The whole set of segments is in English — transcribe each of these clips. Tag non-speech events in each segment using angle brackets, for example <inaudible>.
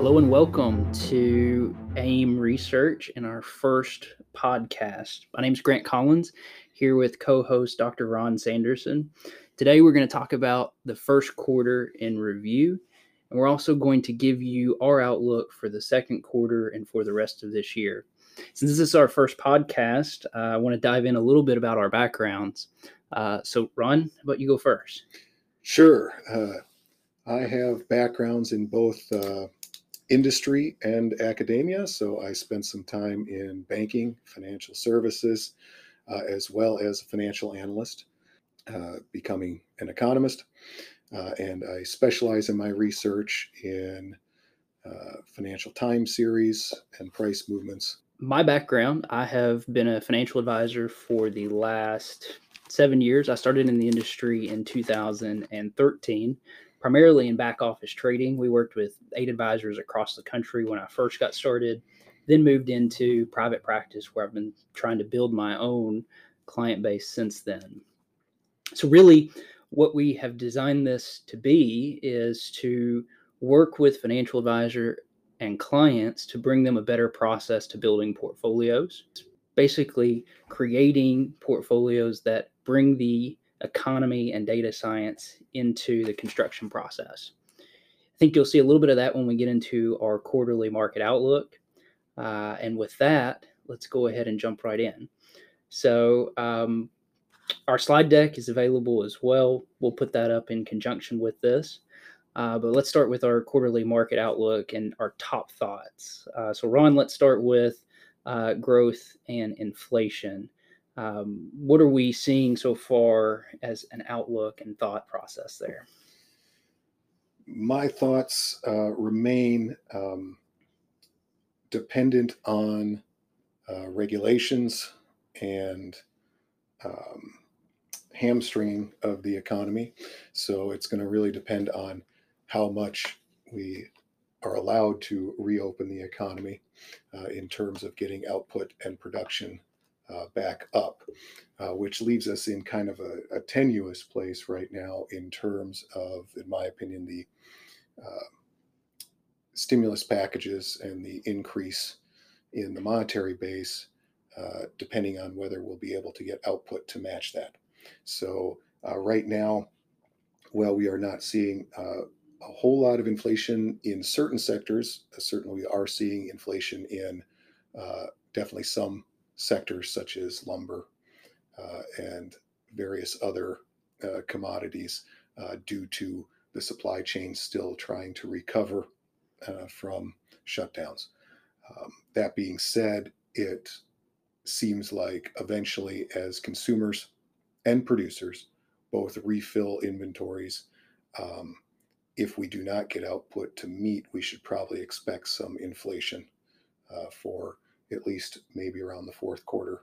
Hello and welcome to AIM Research and our first podcast. My name is Grant Collins, here with co host Dr. Ron Sanderson. Today, we're going to talk about the first quarter in review, and we're also going to give you our outlook for the second quarter and for the rest of this year. Since this is our first podcast, uh, I want to dive in a little bit about our backgrounds. Uh, so, Ron, how about you go first? Sure. Uh, I have backgrounds in both uh, industry and academia. So I spent some time in banking, financial services, uh, as well as a financial analyst, uh, becoming an economist. Uh, and I specialize in my research in uh, financial time series and price movements. My background I have been a financial advisor for the last seven years. I started in the industry in 2013 primarily in back office trading. We worked with eight advisors across the country when I first got started, then moved into private practice where I've been trying to build my own client base since then. So, really, what we have designed this to be is to work with financial advisor and clients to bring them a better process to building portfolios. Basically, creating portfolios that bring the economy and data science into the construction process. I think you'll see a little bit of that when we get into our quarterly market outlook. Uh, and with that, let's go ahead and jump right in. So, um, our slide deck is available as well. We'll put that up in conjunction with this. Uh, but let's start with our quarterly market outlook and our top thoughts. Uh, so, Ron, let's start with uh, growth and inflation. Um, what are we seeing so far as an outlook and thought process there? My thoughts uh, remain um, dependent on uh, regulations and um, hamstringing of the economy. So it's going to really depend on how much we are allowed to reopen the economy uh, in terms of getting output and production uh, back up, uh, which leaves us in kind of a, a, tenuous place right now in terms of, in my opinion, the uh, stimulus packages and the increase in the monetary base, uh, depending on whether we'll be able to get output to match that. So, uh, right now, while we are not seeing uh, a whole lot of inflation in certain sectors. certainly, we are seeing inflation in definitely some sectors such as lumber uh, and various other uh, commodities uh, due to the supply chain still trying to recover uh, from shutdowns. Um, that being said, it seems like eventually, as consumers and producers both refill inventories, um, if we do not get output to meet, we should probably expect some inflation uh, for at least maybe around the fourth quarter,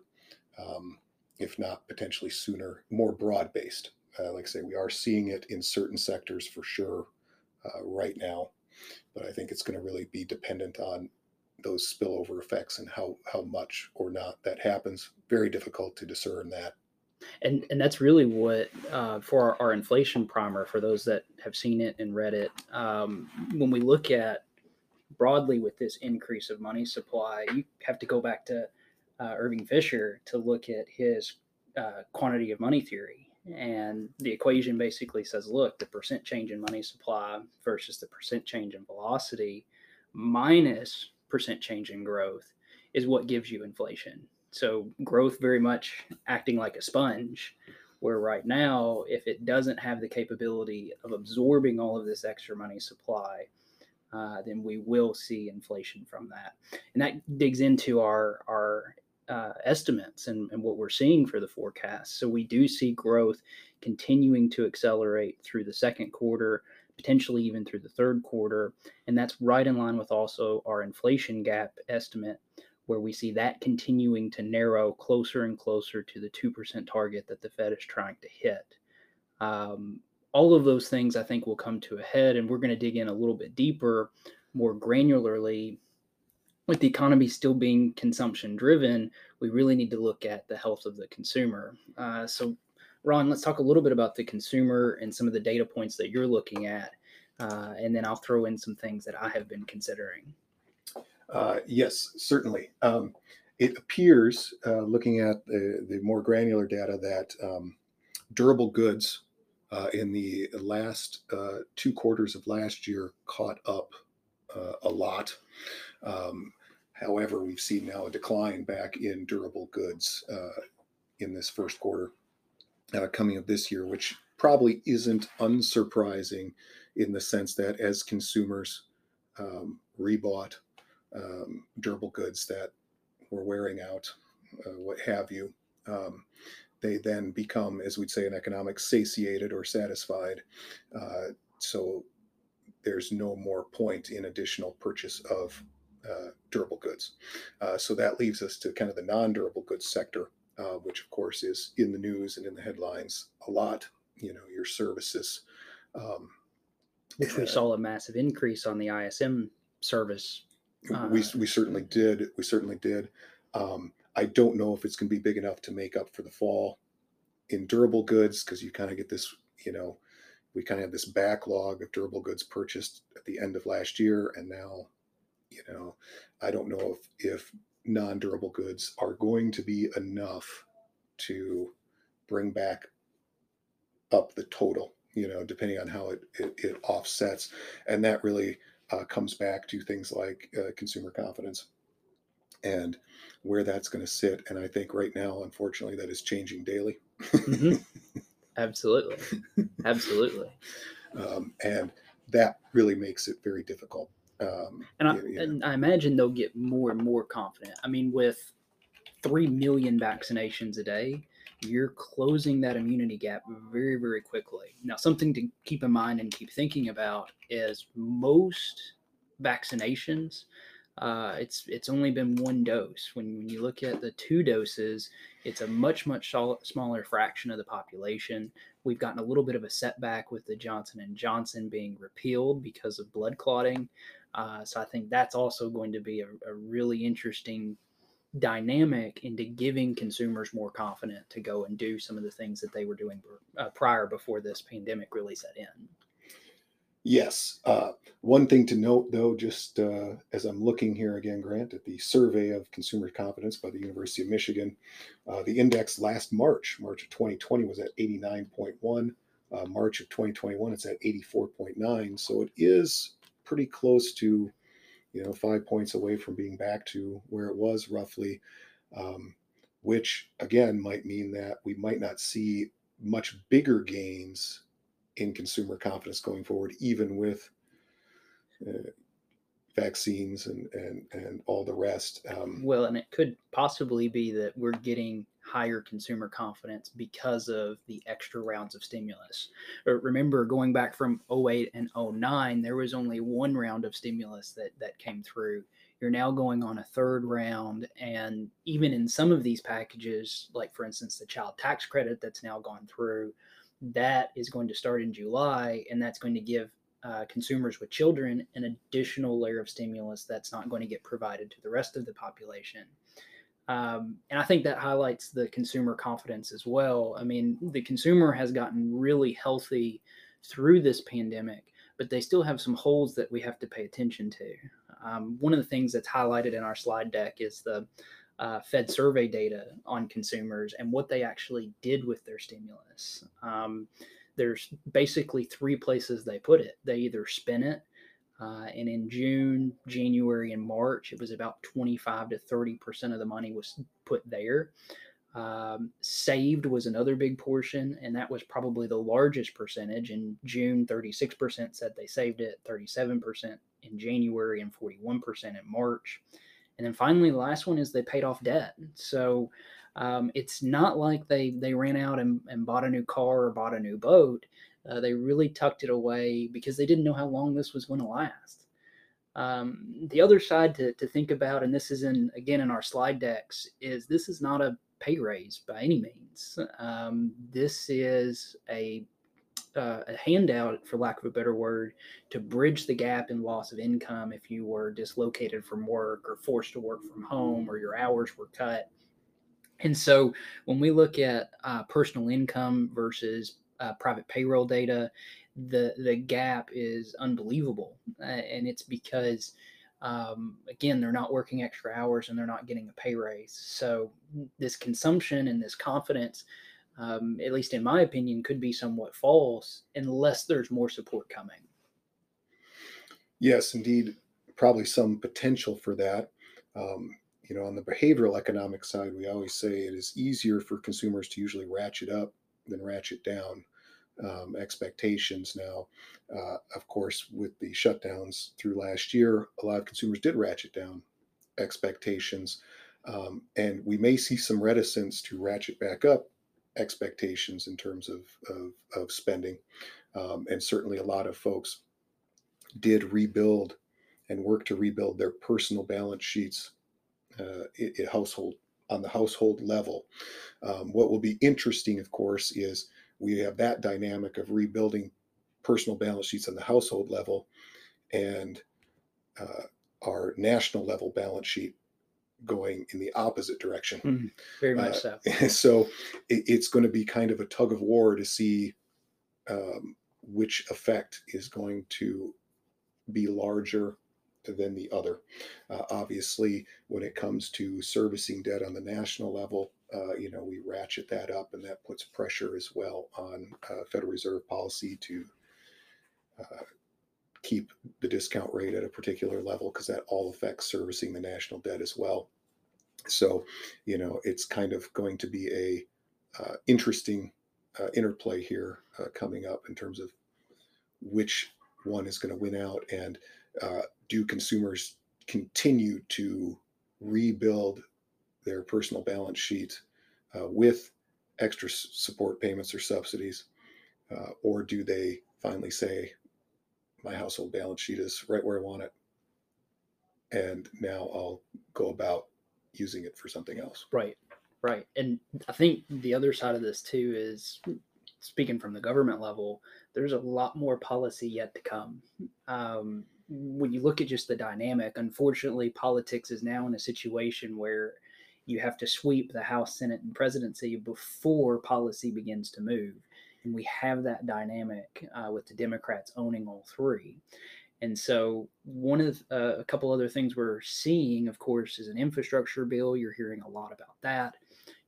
um, if not potentially sooner, more broad based. Uh, like I say, we are seeing it in certain sectors for sure uh, right now, but I think it's going to really be dependent on those spillover effects and how how much or not that happens. Very difficult to discern that. And and that's really what uh, for our, our, inflation primer for those that have seen it and read it. Um, when we look at broadly with this increase of money supply, you have to go back to uh, Irving Fisher to look at his uh, quantity of money theory. And the equation basically says look, the percent change in money supply versus the percent change in velocity minus percent change in growth is what gives you inflation. So, growth very much acting like a sponge, where right now, if it doesn't have the capability of absorbing all of this extra money supply, uh, then we will see inflation from that. And that digs into our our uh, estimates and, and what we're seeing for the forecast. So we do see growth continuing to accelerate through the second quarter, potentially even through the third quarter, and that's right in line with also our inflation gap estimate. Where we see that continuing to narrow closer and closer to the 2% target that the Fed is trying to hit. Um, all of those things I think will come to a head, and we're going to dig in a little bit deeper, more granularly. With the economy still being consumption driven, we really need to look at the health of the consumer. Uh, so, Ron, let's talk a little bit about the consumer and some of the data points that you're looking at. uh, and then I'll throw in some things that I have been considering. Uh, yes, certainly. Um, it appears, uh, looking at the, the more granular data, that um, durable goods uh, in the last uh, two quarters of last year caught up uh, a lot. Um, however, we've seen now a decline back in durable goods uh, in this first quarter coming of this year, which probably isn't unsurprising in the sense that as consumers um, rebought um, durable goods that were wearing out, uh, what have you, um, they then become, as we'd say in economics, satiated or satisfied. Uh, so there's no more point in additional purchase of uh, durable goods. Uh, so that leaves us to kind of the non durable goods sector, uh, which of course is in the news and in the headlines a lot. You know, your services. Um, which we saw a massive increase on the ISM service. Uh, we, we certainly did. We certainly did. Um, I don't know if it's going to be big enough to make up for the fall in durable goods because you kind of get this, you know, we kind of have this backlog of durable goods purchased at the end of last year, and now, you know, I don't know if if non-durable goods are going to be enough to bring back up the total you know, depending on how it, it, it offsets. And that really uh, comes back to things like uh, consumer confidence and where that's going to sit. And I think right now, unfortunately, that is changing daily. mm-hmm. <laughs> Absolutely. Absolutely. Um, and that really makes it very difficult. Um, and, I, you know. and I imagine they'll get more and more confident. I mean, with 3 million vaccinations a day, you're closing that immunity gap very, very quickly. Now, something to keep in mind and keep thinking about is most vaccinations, uh, it's it's only been one dose. When, when you look at the two doses, it's a much much smaller fraction of the population. We've gotten a little bit of a setback with the Johnson and Johnson being repealed because of blood clotting. Uh, so I think that's also going to be a, a really interesting dynamic into giving consumers more confident to go and do some of the things that they were doing uh, prior before this pandemic really set in. Yes. Uh, one thing to note, though, just uh, as I'm looking here again, Grant, at the survey of consumer confidence by the University of Michigan, uh, the index last March, March of 2020, was at 89.1. Uh, March of 2021, it's at 84.9. So it is pretty close to you know, five points away from being back to where it was roughly, um, which again might mean that we might not see much bigger gains in consumer confidence going forward, even with uh, vaccines and, and, and all the rest. Um, well, and it could possibly be that we're getting higher consumer confidence because of the extra rounds of stimulus. remember, going back from 08 and 09, there was only one round of stimulus that, that came through. You're now going on a third round. And even in some of these packages, like for instance, the child tax credit that's now gone through, that is going to start in July, and that's going to give uh, consumers with children an additional layer of stimulus that's not going to get provided to the rest of the population. Um, and I think that highlights the consumer confidence as well. I mean, the consumer has gotten really healthy through this pandemic, but they still have some holes that we have to pay attention to. Um, one of the things that's highlighted in our slide deck is the uh, Fed survey data on consumers and what they actually did with their stimulus. Um, there's basically three places they put it. They either spent it, uh, and in June, January, and March, it was about 25 to 30% of the money was put there. Um, saved was another big portion, and that was probably the largest percentage. In June, 36% said they saved it, 37% in January, and 41% in March. And then finally, the last one is they paid off debt. So um, it's not like they they ran out and, and bought a new car or bought a new boat. Uh, they really tucked it away because they didn't know how long this was going to last. Um, the other side to, to think about, and this is in again in our slide decks, is this is not a pay raise by any means. Um, this is a uh, a handout, for lack of a better word, to bridge the gap in loss of income if you were dislocated from work or forced to work from home or your hours were cut. And so when we look at uh, personal income versus uh, private payroll data, the the gap is unbelievable, uh, and it's because um, again they're not working extra hours and they're not getting a pay raise. So this consumption and this confidence, um, at least in my opinion, could be somewhat false unless there's more support coming. Yes, indeed, probably some potential for that. Um, you know, on the behavioral economic side, we always say it is easier for consumers to usually ratchet up than ratchet down um, expectations now. Uh, of course, with the shutdowns through last year, a lot of consumers did ratchet down expectations. Um, and we may see some reticence to ratchet back up expectations in terms of, of, of spending. Um, and certainly a lot of folks did rebuild and work to rebuild their personal balance sheets uh, household on the household level. Um, what will be interesting, of course, is we have that dynamic of rebuilding personal balance sheets on the household level and uh, our national level balance sheet going in the opposite direction. Mm, very much uh, so. <laughs> so it, it's going to be kind of a tug of war to see um, which effect is going to be larger than the other. Uh, obviously, when it comes to servicing debt on the national level, uh, you know, we ratchet that up, and that puts pressure as well on uh, Federal Reserve policy to uh, keep the discount rate at a particular level because that all affects servicing the national debt as well. So, you know, it's kind of going to be a uh, interesting uh, interplay here coming up in terms of which one is going to win out and uh, do consumers continue to rebuild their personal balance sheet uh, with extra support payments or subsidies? Uh, or do they finally say, my household balance sheet is right where I want it, and now I'll go about using it for something else? Right, right. And I think the other side of this too is speaking from the government level, there's a lot more policy yet to come. Um, when you look at just the dynamic, unfortunately, politics is now in a situation where you have to sweep the House, Senate, and presidency before policy begins to move. And we have that dynamic uh, with the Democrats owning all three. And so, one of uh, a couple other things we're seeing, of course, is an infrastructure bill. You're hearing a lot about that.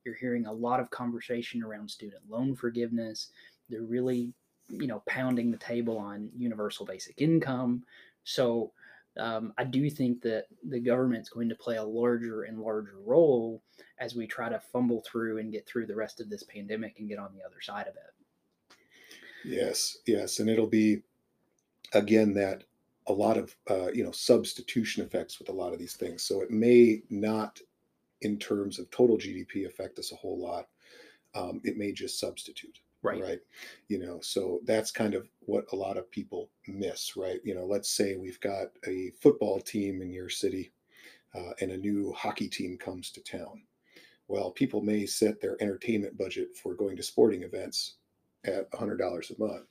You're hearing a lot of conversation around student loan forgiveness. They're really, you know, pounding the table on universal basic income. So um, I do think that the government's going to play a larger and larger role as we try to fumble through and get through the rest of this pandemic and get on the other side of it. Yes, yes, and it'll be again that a lot of uh, you know substitution effects with a lot of these things. So it may not, in terms of total GDP, affect us a whole lot. Um, it may just substitute right right you know so that's kind of what a lot of people miss right you know let's say we've got a football team in your city uh, and a new hockey team comes to town well people may set their entertainment budget for going to sporting events at $100 a month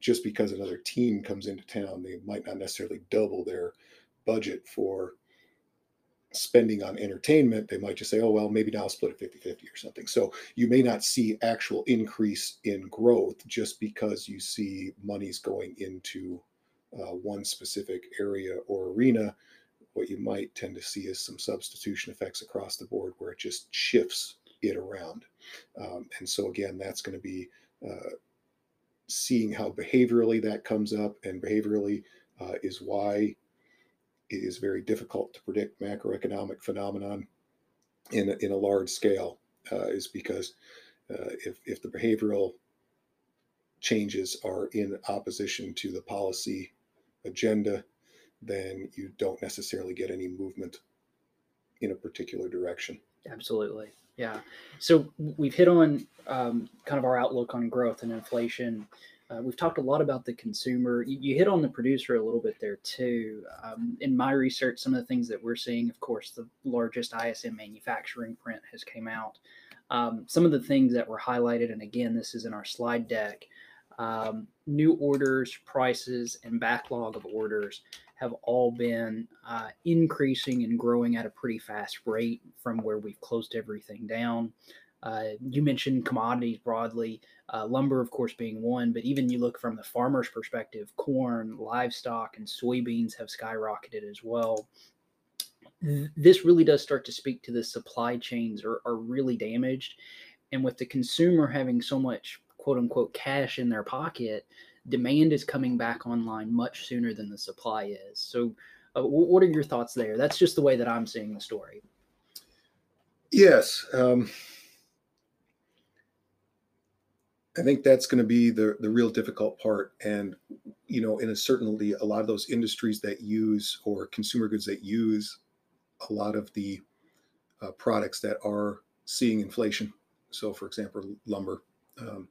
just because another team comes into town they might not necessarily double their budget for spending on entertainment, they might just say, oh, well, maybe now I'll split it 50 50 or something. So you may not see actual increase in growth just because you see monies going into uh, one specific area or arena. What you might tend to see is some substitution effects across the board where it just shifts it around. Um, and so, again, that's going to be seeing how behaviorally that comes up, and behaviorally uh, is why it is very difficult to predict macroeconomic phenomenon in a, in a large scale uh, is because uh, if, if the behavioral changes are in opposition to the policy agenda, then you don't necessarily get any movement in a particular direction. Absolutely. Yeah. So we've hit on um, kind of our outlook on growth and inflation. Uh, we've talked a lot about the consumer. You, you, hit on the producer a little bit there too. Um, in my research, some of the things that we're seeing, of course, the largest ISM manufacturing print has came out. Um, some of the things that were highlighted, and again, this is in our slide deck. Um, new orders, prices, and backlog of orders have all been uh, increasing and growing at a pretty fast rate from where we've closed everything down. Uh, you mentioned commodities broadly, uh, lumber, of course, being one, but even you look from the farmer's perspective, corn, livestock, and soybeans have skyrocketed as well. This really does start to speak to the supply chains are, are really damaged. And with the consumer having so much quote unquote cash in their pocket, demand is coming back online much sooner than the supply is. So, uh, what are your thoughts there? That's just the way that I'm seeing the story. Yes. Um, I think that's going to be the, the real difficult part. And, you know, in a certainly a lot of those industries that use or consumer goods that use a lot of the uh, products that are seeing inflation. So, for example, lumber, um,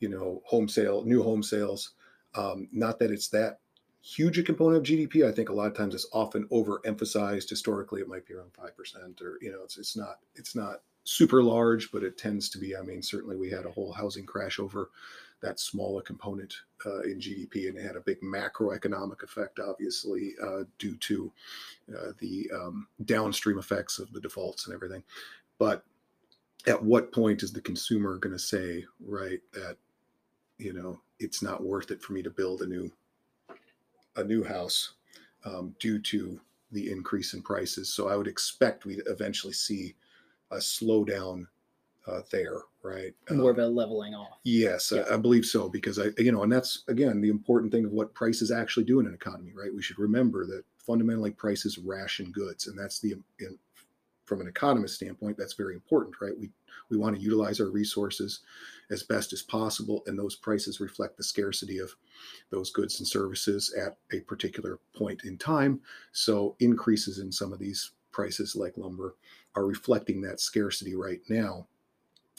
you know, home sale, new home sales. Um, not that it's that huge a component of GDP. I think a lot of times it's often overemphasized. Historically, it might be around five percent, or you know, it's it's not it's not super large, but it tends to be. I mean, certainly we had a whole housing crash over that smaller component uh, in GDP, and it had a big macroeconomic effect, obviously, uh, due to uh, the um, downstream effects of the defaults and everything. But at what point is the consumer going to say, right, that you know it's not worth it for me to build a new a new house um, due to the increase in prices? So I would expect we'd eventually see a slowdown uh, there, right? More um, of a leveling off. Yes, yeah. I, I, believe so because I, you know, and that's again the important thing of what prices actually do in an economy, right? We should remember that fundamentally prices ration goods, and that's the in, from an economist standpoint, that's very important, right? We we want to utilize our resources as best as possible, and those prices reflect the scarcity of those goods and services at a particular point in time. So increases in some of these prices, like lumber, are reflecting that scarcity right now.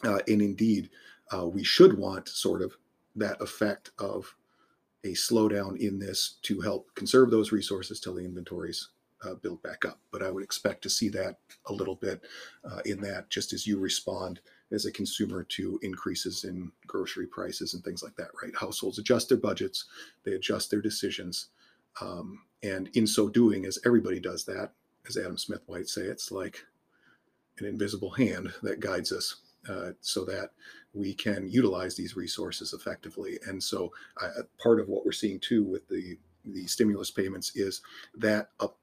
Uh, and indeed, uh, we should want sort of that effect of a slowdown in this to help conserve those resources till the inventories build back up. But I would expect to see that a little bit uh, in that just as you respond as a consumer to increases in grocery prices and things like that, right? Households adjust their budgets, they adjust their decisions. Um, and in so doing, as everybody does that, as Adam Smith might say, it's like an invisible hand that guides us uh, so that we can utilize these resources effectively. And so, uh, part of what we're seeing too with the the stimulus payments is that up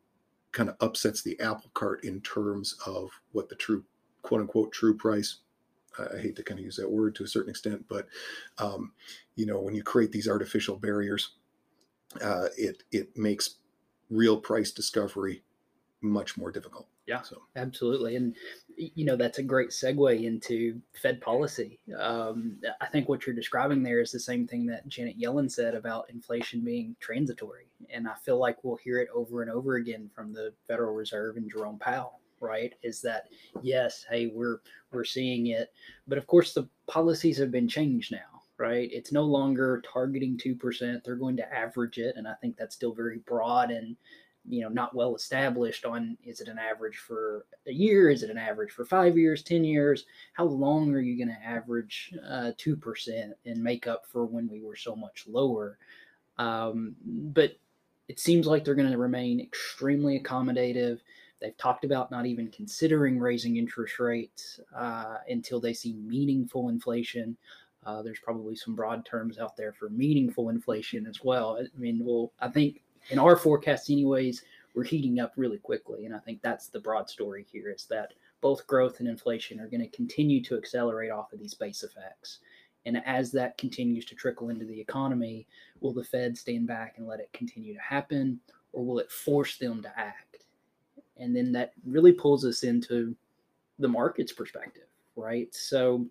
kind of upsets the apple cart in terms of what the true quote unquote true price I hate to kind of use that word to a certain extent, but um, you know, when you create these artificial barriers, uh, it it makes real price discovery much more difficult. Yeah, so absolutely, and you know that's a great segue into Fed policy. Um, I think what you're describing there is the same thing that Janet Yellen said about inflation being transitory, and I feel like we'll hear it over and over again from the Federal Reserve and Jerome Powell. Right? Is that yes? Hey, we're we're seeing it, but of course the policies have been changed now. Right? It's no longer targeting two percent; they're going to average it, and I think that's still very broad and you know not well established on is it an average for a year? Is it an average for five years ten years? How long are you going to average uh, 2% and make up for when we were so much lower? Um, but it seems like they're going to remain extremely accommodative. They've talked about not even considering raising interest rates uh, until they see meaningful inflation. Uh, there's probably some broad terms out there for meaningful inflation as well. I mean well i think in our forecast, anyways, we're heating up really quickly. And I think that's the broad story here is that both growth and inflation are going to continue to accelerate off of these base effects. And as that continues to trickle into the economy, will the Fed stand back and let it continue to happen, or will it force them to act? And then that really pulls us into the market's perspective, right? So,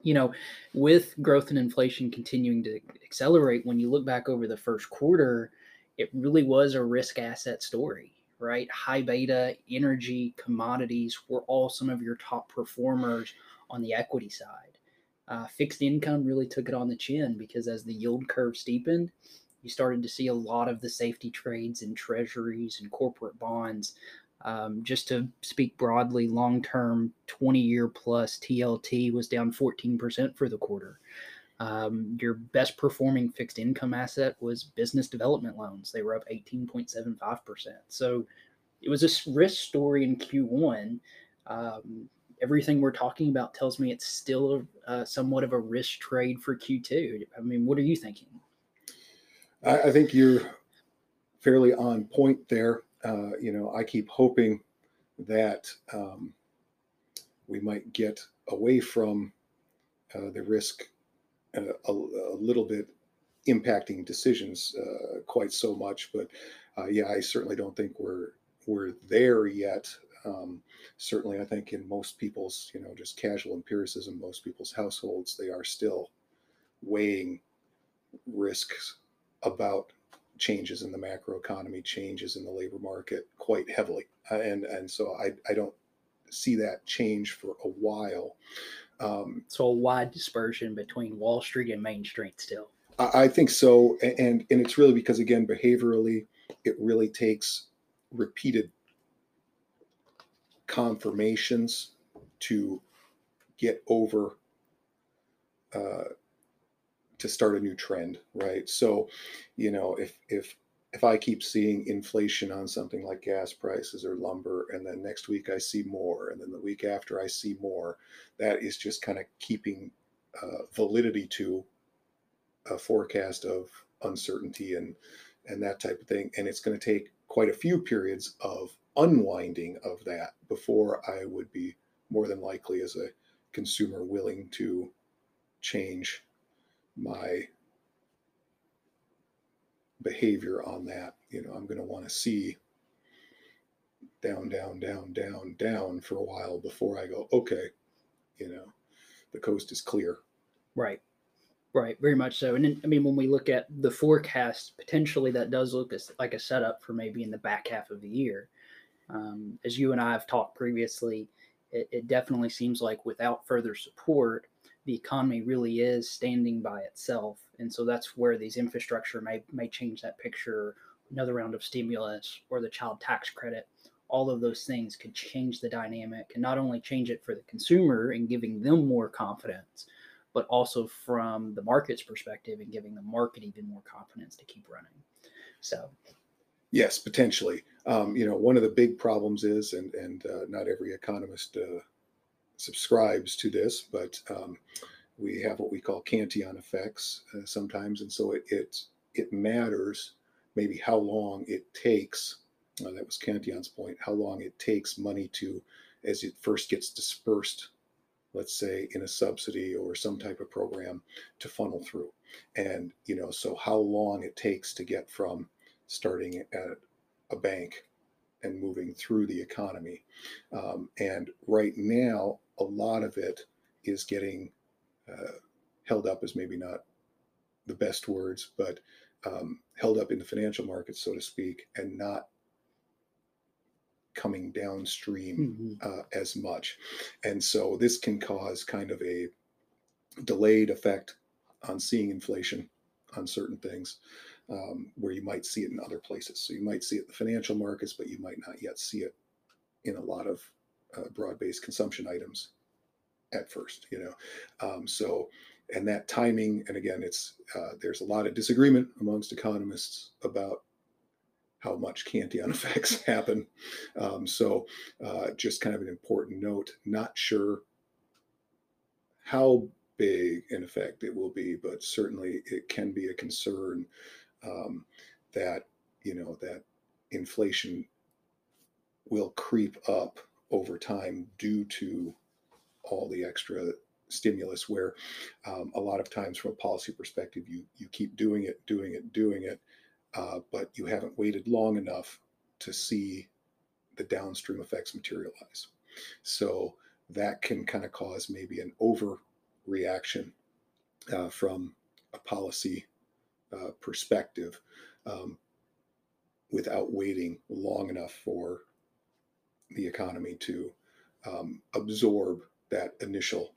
you know, with growth and inflation continuing to accelerate, when you look back over the first quarter, it really was a risk asset story, right? High beta, energy, commodities were all some of your top performers on the equity side. Uh, fixed income really took it on the chin because as the yield curve steepened, you started to see a lot of the safety trades in treasuries and corporate bonds. Um, just to speak broadly, long term 20 year plus TLT was down 14% for the quarter. Um, your best performing fixed income asset was business development loans. They were up 18.75%. So it was a risk story in Q1. Um, everything we're talking about tells me it's still a, uh, somewhat of a risk trade for Q2. I mean, what are you thinking? I, I think you're fairly on point there. Uh, you know, I keep hoping that um, we might get away from uh, the risk a, a, little bit impacting decisions uh, quite so much. But uh, yeah, I certainly don't think we're we're there yet. Um, certainly, I think in most people's, you know, just casual empiricism, most people's households, they are still weighing risks about changes in the macroeconomy, changes in the labor market quite heavily, uh, and and so I I don't see that change for a while. Um, so a wide dispersion between Wall Street and Main Street still. I, I think so, and and it's really because again behaviorally, it really takes repeated confirmations to get over uh, to start a new trend, right? So, you know, if if if I keep seeing inflation on something like gas prices or lumber, and then next week I see more, and then the week after I see more, that is just kind of keeping uh, validity to a forecast of uncertainty and and that type of thing. And it's going to take quite a few periods of unwinding of that before I would be more than likely as a consumer willing to change my behavior on that. You know, I'm going to want to see down, down, down, down, down for a while before I go, okay, you know, the coast is clear. Right. Right, very much so. And then, I mean, when we look at the forecast, potentially that does look as, like a setup for maybe in the back half of the year. Um, as you and I have talked previously, it, it definitely seems like without further support, the economy really is standing by itself. And so that's where these infrastructure may, may change that picture. Another round of stimulus or the child tax credit, all of those things could change the dynamic and not only change it for the consumer and giving them more confidence, but also from the market's perspective and giving the market even more confidence to keep running. So, yes, potentially. Um, you know, one of the big problems is, and and uh, not every economist uh, subscribes to this, but um, we have what we call Cantillon effects uh, sometimes, and so it, it it matters maybe how long it takes. Uh, that was Cantillon's point. How long it takes money to, as it first gets dispersed, let's say in a subsidy or some type of program, to funnel through, and you know, so how long it takes to get from starting at a bank and moving through the economy. Um, and right now, a lot of it is getting uh, held up as maybe not the best words, but um, held up in the financial markets, so to speak, and not coming downstream mm-hmm. uh, as much. And so this can cause kind of a delayed effect on seeing inflation on certain things um, where you might see it in other places. So you might see it in the financial markets, but you might not yet see it in a lot of uh, broad-based consumption items at first. You know, um, so and that timing, and again, it's uh, there's a lot of disagreement amongst economists about how much Cantillon <laughs> effects happen. Um, so uh, just kind of an important note. Not sure how big an effect it will be, but certainly it can be a concern um, that you know that inflation will creep up over time due to all the extra stimulus where um, a lot of times from a policy perspective you you keep doing it doing it doing it uh, but you haven't waited long enough to see the downstream effects materialize. So that can kind of cause maybe an overreaction uh, from a policy uh, perspective um, without waiting long enough for the economy to um, absorb that initial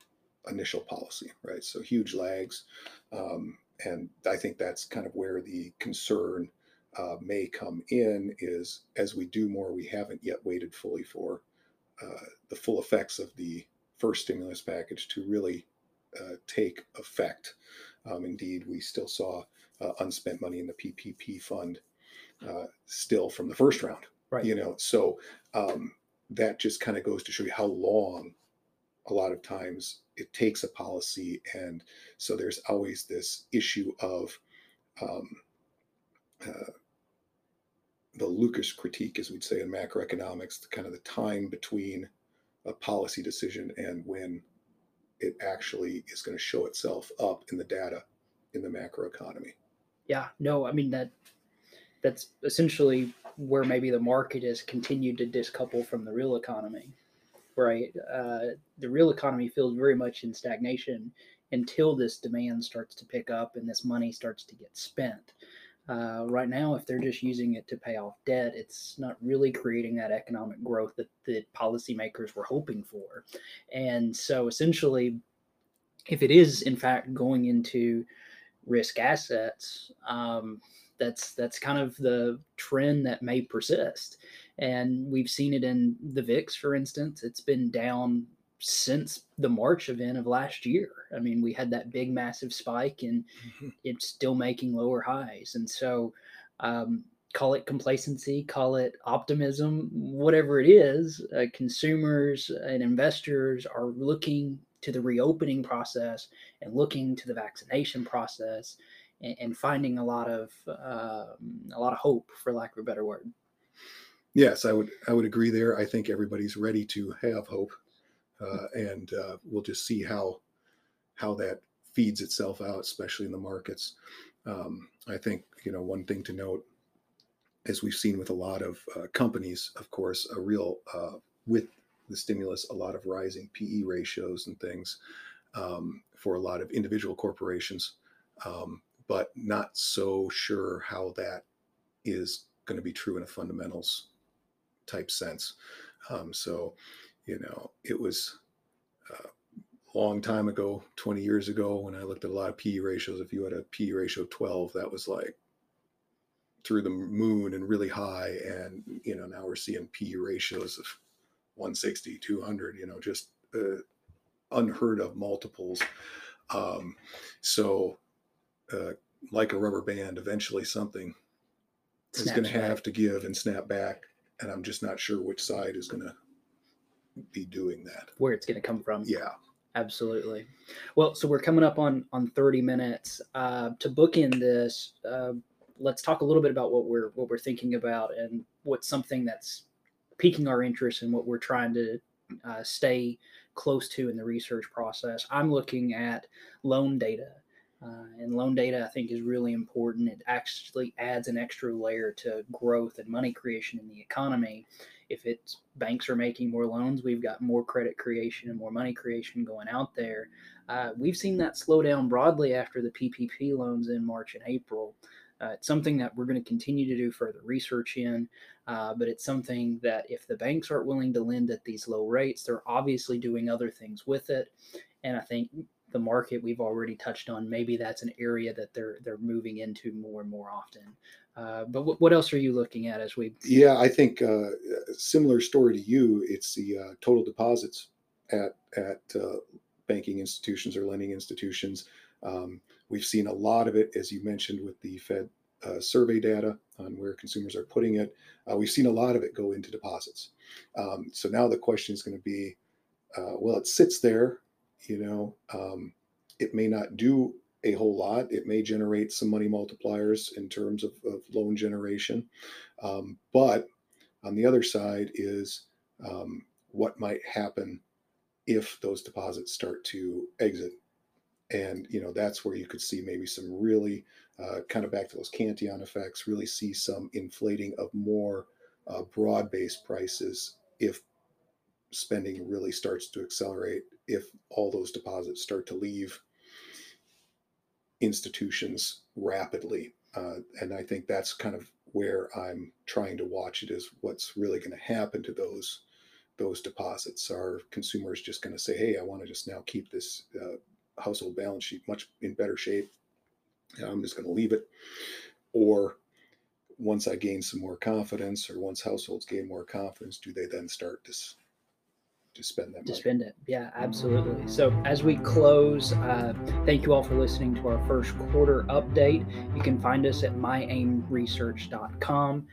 initial policy, right? So huge lags, um, and I think that's kind of where the concern uh, may come in. Is as we do more, we haven't yet waited fully for uh, the full effects of the first stimulus package to really uh, take effect. Um, indeed, we still saw uh, unspent money in the PPP fund uh, still from the first round. Right. You know, so um, that just kind of goes to show you how long a lot of times it takes a policy, and so there's always this issue of um, uh, the Lucas critique, as we'd say in macroeconomics, the kind of the time between a policy decision and when it actually is going to show itself up in the data in the macroeconomy. Yeah, no, I mean that that's essentially where maybe the market has continued to discouple from the real economy, right? Uh, the real economy feels very much in stagnation until this demand starts to pick up and this money starts to get spent. Uh, right now, if they're just using it to pay off debt, it's not really creating that economic growth that the policymakers were hoping for. And so, essentially, if it is in fact going into risk assets, um, that's that's kind of the trend that may persist. And we've seen it in the VIX, for instance. It's been down since the March event of last year. I mean, we had that big, massive spike, and mm-hmm. it's still making lower highs. And so, um, call it complacency, call it optimism, whatever it is, uh, consumers and investors are looking to the reopening process and looking to the vaccination process and, finding a lot of uh, a lot of hope, for lack of a better word. Yes, I would I would agree there. I think everybody's ready to have hope uh, and uh, we'll just see how how that feeds itself out, especially in the markets. Um, I think you know one thing to note, as we've seen with a lot of uh, companies, of course, a real uh, with the stimulus, a lot of rising PE ratios and things um, for a lot of individual corporations, um, but not so sure how that is going to be true in a fundamentals type sense. Um, so you know, it was uh, a long time ago, 20 years ago, when I looked at a lot of PE ratios. If you had a PE ratio of 12, that was like through the moon and really high. And, you know, now we're seeing PE ratios of 160, 200, you know, just uh, unheard of multiples. Um, so, uh, like a rubber band, eventually something Snaps is going to have to give and snap back. And I'm just not sure which side is going to be doing that. Where it's going to come from. Yeah. Absolutely. Well, so we're coming up on on 30 minutes. Uh, to bookend this, uh, let's talk a little bit about what we're what we're thinking about and what's something that's piquing our interest and what we're trying to uh, stay close to in the research process. I'm looking at loan data. Uh, and loan data, I think, is really important. It actually adds an extra layer to growth and money creation in the economy if it's banks are making more loans, we've got more credit creation and more money creation going out there. Uh, we've seen that slow down broadly after the PPP loans in March and April. Uh, it's something that we're going to continue to do further research in, uh, but it's something that if the banks aren't willing to lend at these low rates, they're obviously doing other things with it. And I think the market we've already touched on, maybe that's an area that they're they're moving into more and more often. Uh, but w- what else are you looking at as we? Yeah, I think uh, similar story to you. It's the uh, total deposits at at uh, banking institutions or lending institutions. Um, we've seen a lot of it, as you mentioned, with the Fed uh, survey data on where consumers are putting it. Uh, we've seen a lot of it go into deposits. Um, so now the question is going to be, well, it sits there. You know, um, it may not do a whole lot. It may generate some money multipliers in terms of, of loan generation. Um, but on the other side is um, what might happen if those deposits start to exit. And, you know, that's where you could see maybe some really uh, kind of back to those Cantillon effects, really see some inflating of more uh, broad based prices if spending really starts to accelerate, if all those deposits start to leave institutions rapidly. Uh, and I think that's kind of where I'm trying to watch it is what's really going to happen to those those deposits. Are consumers just going to say, "Hey, I want to just now keep this uh, household balance sheet much in better shape. I'm just going to leave it," or once I gain some more confidence, or once households gain more confidence, do they then start this to spend that to money. spend it. Yeah, absolutely. So as we close, uh, thank you all for listening to our first quarter update. You can find us at myaimresearch.com.